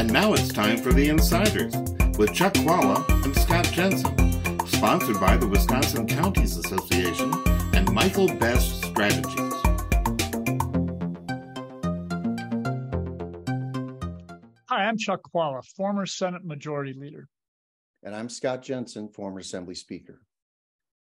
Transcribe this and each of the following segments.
And now it's time for The Insiders with Chuck Chvala and Scott Jensen, sponsored by the Wisconsin Counties Association and Michael Best Strategies. Hi, I'm Chuck Chvala, former Senate Majority Leader. And I'm Scott Jensen, former Assembly Speaker.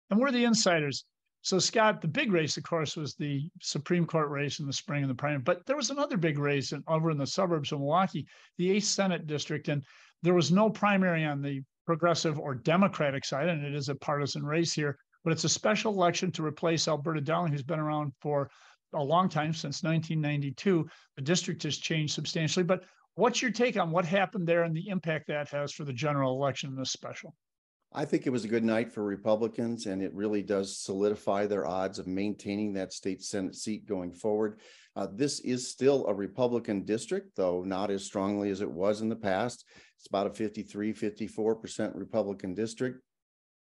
And we're the insiders. So, Scott, the big race, of course, was the Supreme Court race in the spring and the primary. But there was another big race in, over in the suburbs of Milwaukee, the 8th Senate District. And there was no primary on the progressive or Democratic side, and it is a partisan race here. But it's a special election to replace Alberta Darling, who's been around for a long time, since 1992. The district has changed substantially. But what's your take on what happened there and the impact that has for the general election in this special? I think it was a good night for Republicans, and it really does solidify their odds of maintaining that state Senate seat going forward. Uh, this is still a Republican district, though not as strongly as it was in the past. It's about a 53, 54% Republican district.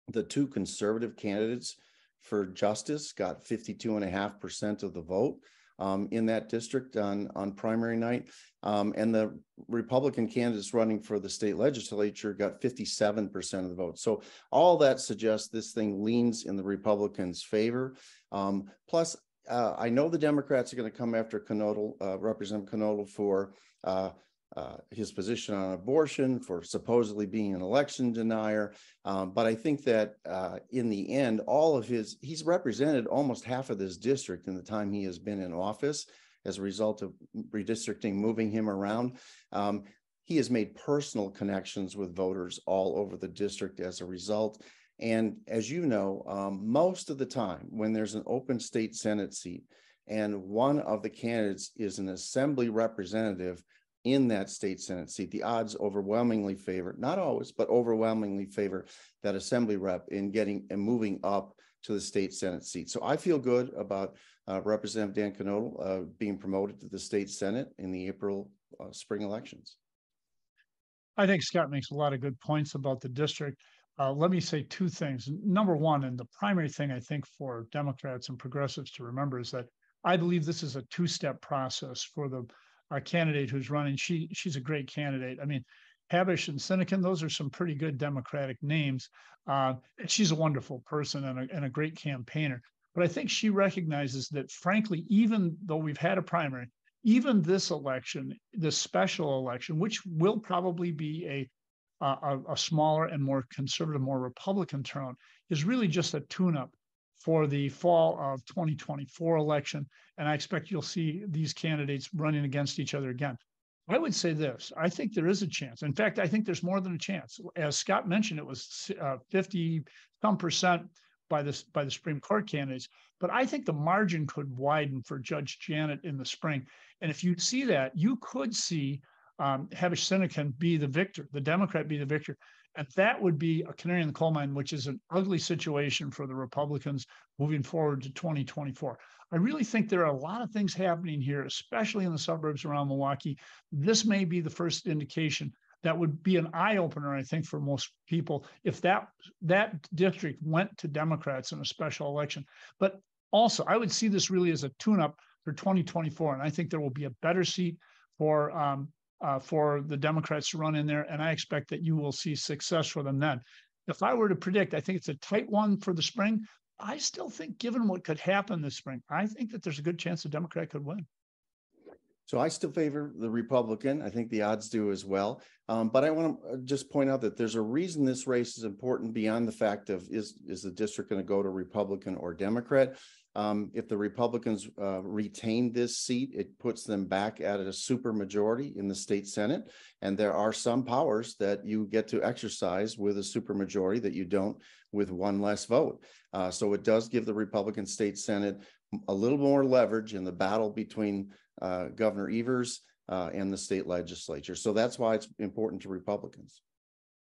The two conservative candidates for justice got 52.5% of the vote um, in that district on, on primary night. Um, and the Republican candidates running for the state legislature got 57% of the vote. So all that suggests this thing leans in the Republicans' favor. Um, plus, uh, I know the Democrats are going to come after Knodl, uh, Representative Knodl for uh, uh, his position on abortion, for supposedly being an election denier. Um, but I think that uh, in the end, all of his, he's represented almost half of this district in the time he has been in office as a result of redistricting, moving him around. Um, he has made personal connections with voters all over the district as a result. And as you know, um, most of the time when there's an open state Senate seat and one of the candidates is an assembly representative in that state Senate seat, the odds overwhelmingly favor, not always, but overwhelmingly favor that assembly rep in getting and moving up to the state Senate seat. So I feel good about uh, Representative Dan Knodl uh, being promoted to the state Senate in the April uh, spring elections. I think Scott makes a lot of good points about the district. Uh, let me say two things. Number one, and the primary thing I think for Democrats and progressives to remember is that I believe this is a two-step process for the a candidate who's running. She she's a great candidate. I mean, Habush and Sinykin, those are some pretty good Democratic names. Uh, she's a wonderful person and a, and a great campaigner. But I think she recognizes that, frankly, even though we've had a primary, even this election, this special election, which will probably be a a, a smaller and more conservative, more Republican turnout, is really just a tune-up for the fall of 2024 election. And I expect you'll see these candidates running against each other again. I would say this I think there is a chance. In fact, I think there's more than a chance. As Scott mentioned, it was uh, 50 some percent by the, by the Supreme Court candidates. But I think the margin could widen for Judge Janet in the spring. And if you see that, you could see um, Habush Sinykin be the victor, the Democrat be the victor. And that would be a canary in the coal mine, which is an ugly situation for the Republicans moving forward to 2024. I really think there are a lot of things happening here, especially in the suburbs around Milwaukee. This may be the first indication that would be an eye opener, I think, for most people if that that district went to Democrats in a special election. But also, I would see this really as a tune-up for 2024, and I think there will be a better seat for um, uh, for the Democrats to run in there, and I expect that you will see success for them then. If I were to predict, I think it's a tight one for the spring. I still think, given what could happen this spring, I think that there's a good chance the Democrat could win. So I still favor the Republican. I think the odds do as well. Um, but I want to uh, just point out that there's a reason this race is important beyond the fact of is is the district going to go to Republican or Democrat. Um, if the Republicans uh, retain this seat, it puts them back at a super majority in the state Senate. And there are some powers that you get to exercise with a super majority that you don't with one less vote. Uh, so it does give the Republican state Senate a little more leverage in the battle between uh, Governor Evers uh, and the state legislature. So that's why it's important to Republicans.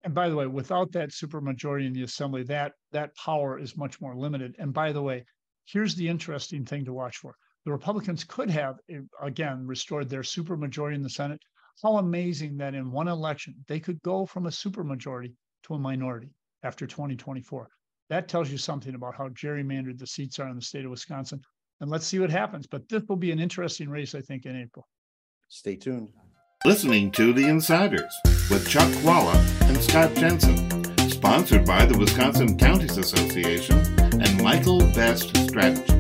And by the way, without that supermajority in the assembly, that that power is much more limited. And by the way, Here's the interesting thing to watch for. The Republicans could have, eh, again, restored their supermajority in the Senate. How amazing that in one election, they could go from a supermajority to a minority after 2024. That tells you something about how gerrymandered the seats are in the state of Wisconsin. And let's see what happens. But this will be an interesting race, I think, in April. Stay tuned. listening to The Insiders with Chuck Chvala and Scott Jensen, sponsored by the Wisconsin Counties Association and Michael Best Strategy.